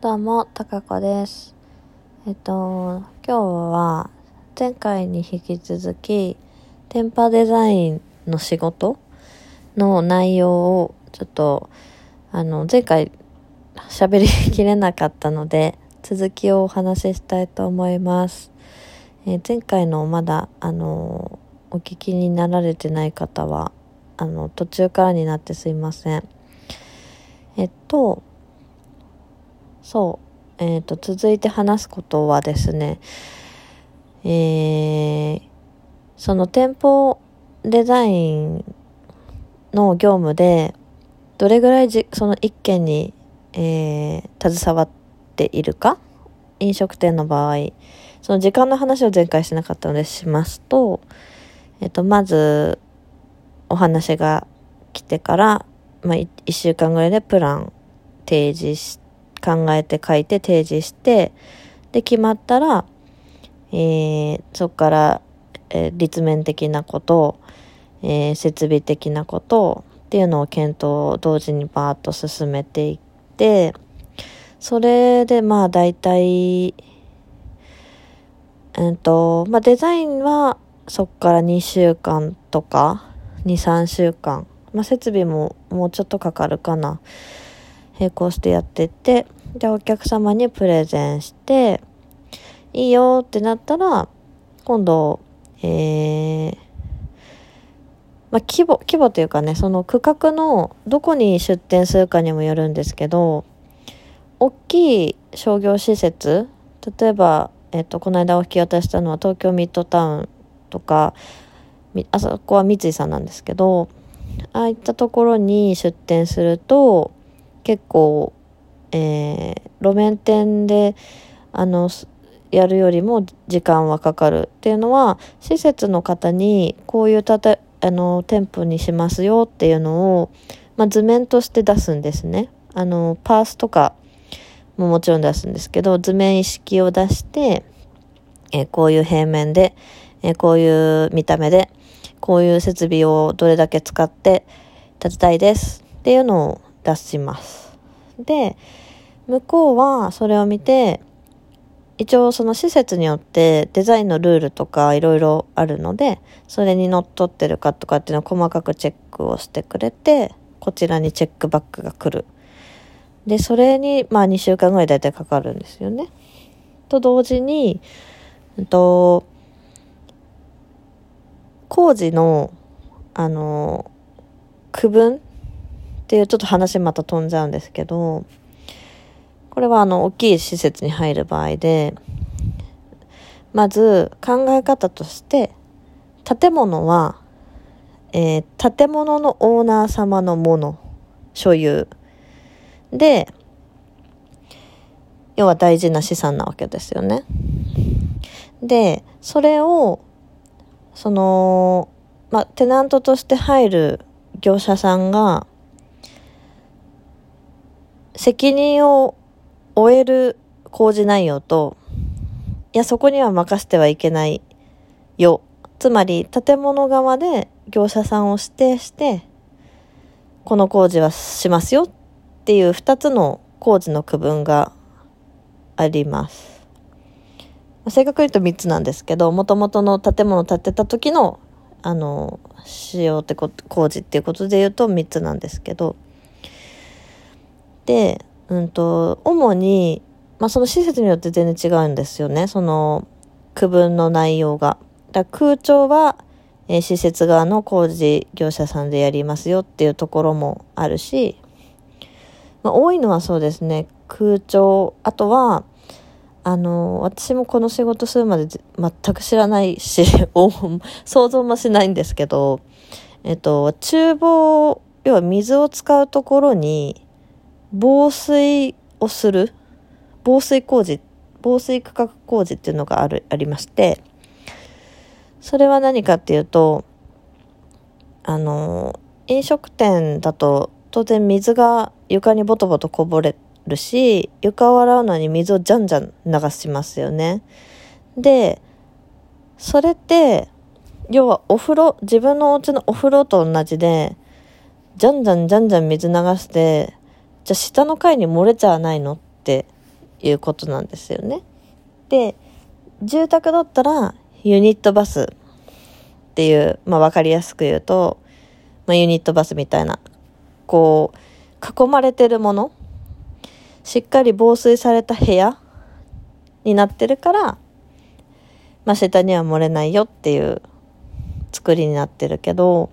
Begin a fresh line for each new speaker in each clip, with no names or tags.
どうも、たかこです。えっと、今日は前回に引き続き、テンパデザインの仕事の内容をちょっと、あの、前回喋りきれなかったので、続きをお話ししたいと思います。え前回のまだ、あの、お聞きになられてない方は、あの、途中からになってすいません。えっと、そう。えっ、と、続いて話すことはですね、えー、その店舗デザインの業務で、どれぐらいじその一件に、えー、携わっているか？飲食店の場合、その時間の話を前回しなかったのでしますと、えっ、と、まず、お話が来てから、まあ、い一週間ぐらいでプラン提示し、考えて書いて提示して、で、決まったら、えーそこから、えー立面的なこと、えー設備的なことっていうのを検討を同時にバーッと進めていって、それでまあ大体、えっと、まあデザインはそこから2週間とか、2、3週間。まあ設備ももうちょっとかかるかな。並行してやってって、で、お客様にプレゼンして、いいよってなったら、今度、えー、まあ、規模、規模というかね、その区画のどこに出店するかにもよるんですけど、大きい商業施設、例えば、えっと、この間お引き渡したのは東京ミッドタウンとか、あそこは三井さんなんですけど、ああいったところに出店すると、結構、えー路面店で、あの、やるよりも時間はかかるっていうのは、施設の方にこういうたて、あの、店舗にしますよっていうのを、まあ、図面として出すんですね。あの、パースとかももちろん出すんですけど、図面意識を出して、えーこういう平面で、えーこういう見た目で、こういう設備をどれだけ使って立てたいですっていうのを出します。で、向こうはそれを見て、一応その施設によってデザインのルールとかいろいろあるので、それにのっとってるかとかっていうのを細かくチェックをしてくれて、こちらにチェックバックが来る。で、それにまあ2週間ぐらいだいたいかかるんですよね。と同時に、うんと、工事の、あの、区分っていうちょっと話また飛んじゃうんですけど、これはあの、大きい施設に入る場合で、まず考え方として、建物は、えー建物のオーナー様のもの、所有。で、要は大事な資産なわけですよね。で、それを、その、まあ、テナントとして入る業者さんが、責任を終える工事内容と、いや、そこには任せてはいけないよ。つまり、建物側で業者さんを指定して、この工事はしますよっていう二つの工事の区分があります。正確に言うと3つなんですけど、もともとの建物を建てた時の、あの、使用ってこ、工事っていうことで言うと3つなんですけど、で、うんと、主に、まあ、その施設によって全然違うんですよね。その、区分の内容が。だ空調は、えー施設側の工事業者さんでやりますよっていうところもあるし、まあ、多いのはそうですね。空調、あとは、あの、私もこの仕事するまで全く知らないし、想像もしないんですけど、えっと、厨房、要は水を使うところに、防水をする、防水工事、防水区画工事っていうのがある、ありまして、それは何かっていうと、あの、飲食店だと当然水が床にボトボトこぼれるし、床を洗うのに水をじゃんじゃん流しますよね。で、それって、要はお風呂、自分のお家のお風呂と同じで、じゃんじゃんじゃんじゃん水流して、じゃあ下の階に漏れちゃわないのっていうことなんですよね。で、住宅だったらユニットバスっていう、まあわかりやすく言うと、まあユニットバスみたいな、こう、囲まれてるもの、しっかり防水された部屋になってるから、まあ下には漏れないよっていう作りになってるけど、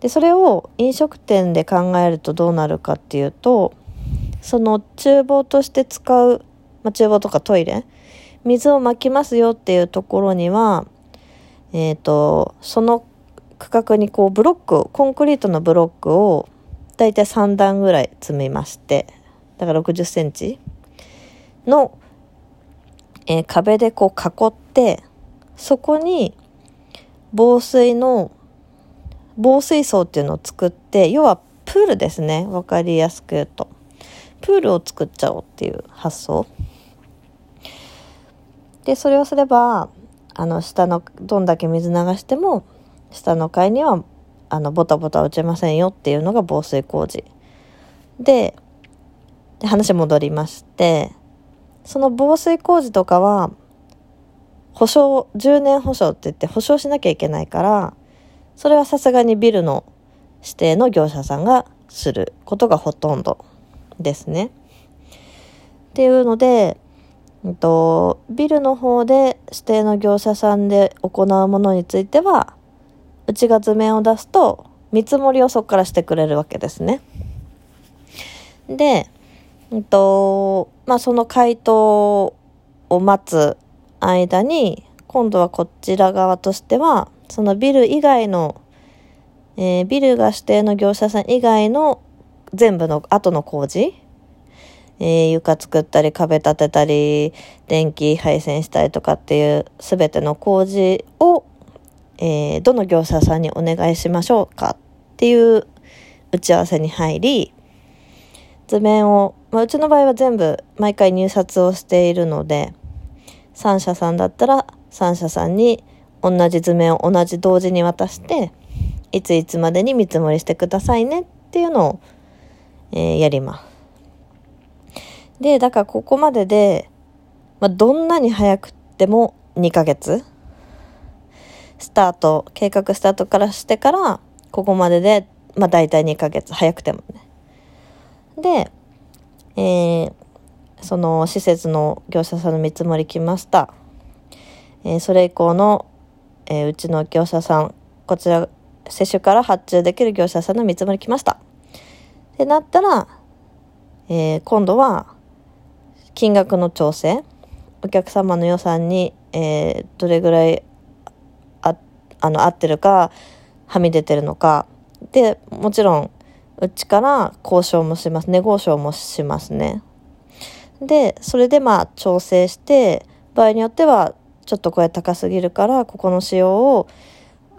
で、それを飲食店で考えるとどうなるかっていうと、その厨房として使う、まあ、厨房とかトイレ、水をまきますよっていうところには、えっ、ー、と、その区画にこうブロック、コンクリートのブロックをだいたい3段ぐらい積みまして、だから60センチの、えー、壁でこう囲って、そこに防水の防水層っていうのを作って、要はプールですね。わかりやすく言うと。プールを作っちゃおうっていう発想。で、それをすれば、あの、下の、どんだけ水流しても、下の階には、あの、ボタボタ落ちませんよっていうのが防水工事。で、で話戻りまして、その防水工事とかは、保証、10年保証って言って保証しなきゃいけないから、それはさすがにビルの指定の業者さんがすることがほとんどですね。っていうので、えっと、ビルの方で指定の業者さんで行うものについては、うちが図面を出すと、見積もりをそこからしてくれるわけですね。で、えっと、まあ、その回答を待つ間に、今度はこちら側としては、そのビル以外の、えー、ビルが指定の業者さん以外の全部の後の工事、えー、床作ったり壁立てたり、電気配線したりとかっていうすべての工事を、えー、どの業者さんにお願いしましょうかっていう打ち合わせに入り、図面を、まあ、うちの場合は全部毎回入札をしているので、3社さんだったら3社さんに同じ図面を同じ同時に渡して、いついつまでに見積もりしてくださいねっていうのを、えー、やります。で、だからここまでで、まあ、どんなに早くても2ヶ月スタート、計画スタートからしてから、ここまでで、まあ大体2ヶ月、早くてもね。で、えー、その施設の業者さんの見積もり来ました。えー、それ以降のえー、うちの業者さん、こちら、接種から発注できる業者さんの見積もり来ました。ってなったら、えー、今度は、金額の調整。お客様の予算に、えー、どれぐらい、あ、あの、合ってるか、はみ出てるのか。で、もちろん、うちから交渉もします。ネゴーションもしますね。で、それでまあ調整して、場合によってはちょっとこれ高すぎるから、ここの仕様を、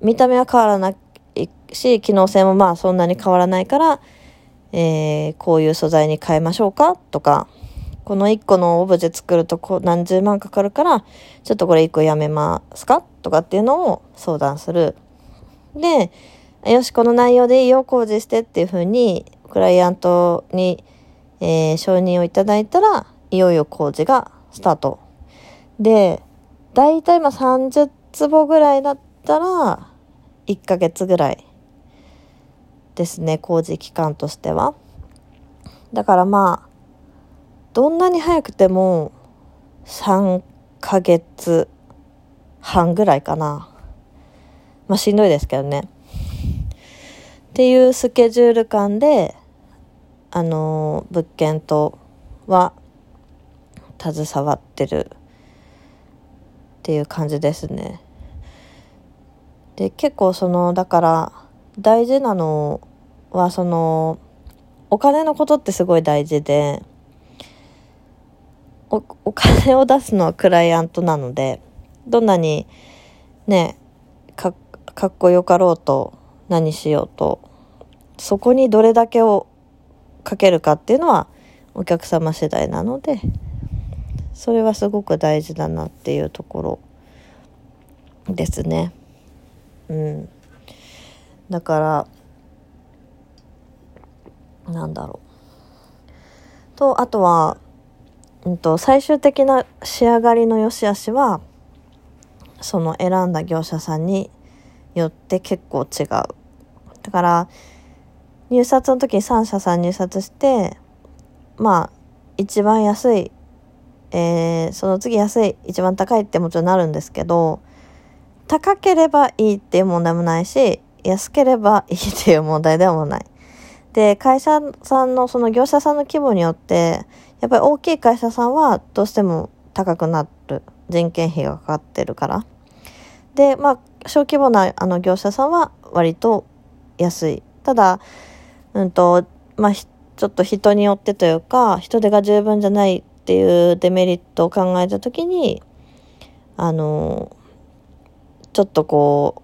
見た目は変わらないし、機能性もまあそんなに変わらないから、えー、こういう素材に変えましょうか？とか、この1個のオブジェ作るとこ何十万かかるから、ちょっとこれ1個やめますか？とかっていうのを相談する。で、よし、この内容でいいよ、工事してっていうふうに、クライアントに、えー、承認をいただいたら、いよいよ工事がスタート。で、だいたいまあ30坪ぐらいだったら、1ヶ月ぐらいですね、工事期間としては。だからまあ、どんなに早くても3ヶ月半ぐらいかな。まあしんどいですけどね。っていうスケジュール感で、あのー、物件とは携わってるっていう感じですね。で結構そのだから大事なのはそのお金のことってすごい大事でおお金を出すのはクライアントなのでどんなにねかかっこよかろうと何しようとそこにどれだけをかけるかっていうのはお客様次第なので。それはすごく大事だなっていうところですね。うん。だから、なんだろう。と、あとは、うんと、最終的な仕上がりの良し悪しは、その選んだ業者さんによって結構違う。だから、入札の時に3社さん入札して、まあ、一番安い、えー、その次安い、一番高いってもちろんなるんですけど、高ければいいっていう問題もないし、安ければいいっていう問題でもない。で、会社さんの、その業者さんの規模によって、やっぱり大きい会社さんはどうしても高くなる。人件費がかかってるから。で、まあ、小規模なあの業者さんは割と安い。ただ、うんと、まあ、ちょっと人によってというか、人手が十分じゃないっていうデメリットを考えたときに、あの、ちょっとこう、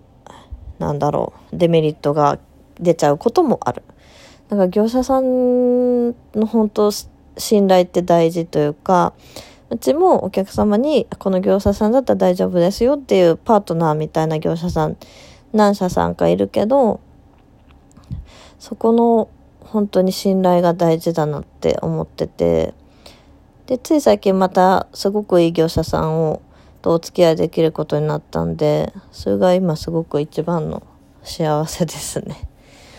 なんだろう、デメリットが出ちゃうこともある。だから業者さんの本当信頼って大事というか、うちもお客様にこの業者さんだったら大丈夫ですよっていうパートナーみたいな業者さん何社さんかいるけど、そこの本当に信頼が大事だなって思ってて、で、つい最近またすごくいい業者さんをとお付き合いできることになったんで、それが今すごく一番の幸せですね。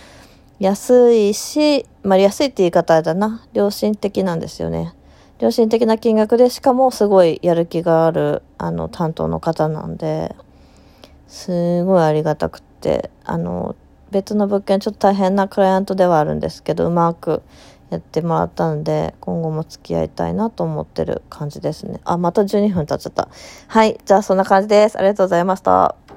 安いし、まあ安いって言い方だな。良心的なんですよね。良心的な金額で、しかもすごいやる気がある、あの、担当の方なんで、すごいありがたくって、あの、別の物件ちょっと大変なクライアントではあるんですけど、うまくやってもらったんで、今後も付き合いたいなと思ってる感じですね。あ、また12分経っちゃった。はい。じゃあそんな感じです。ありがとうございました。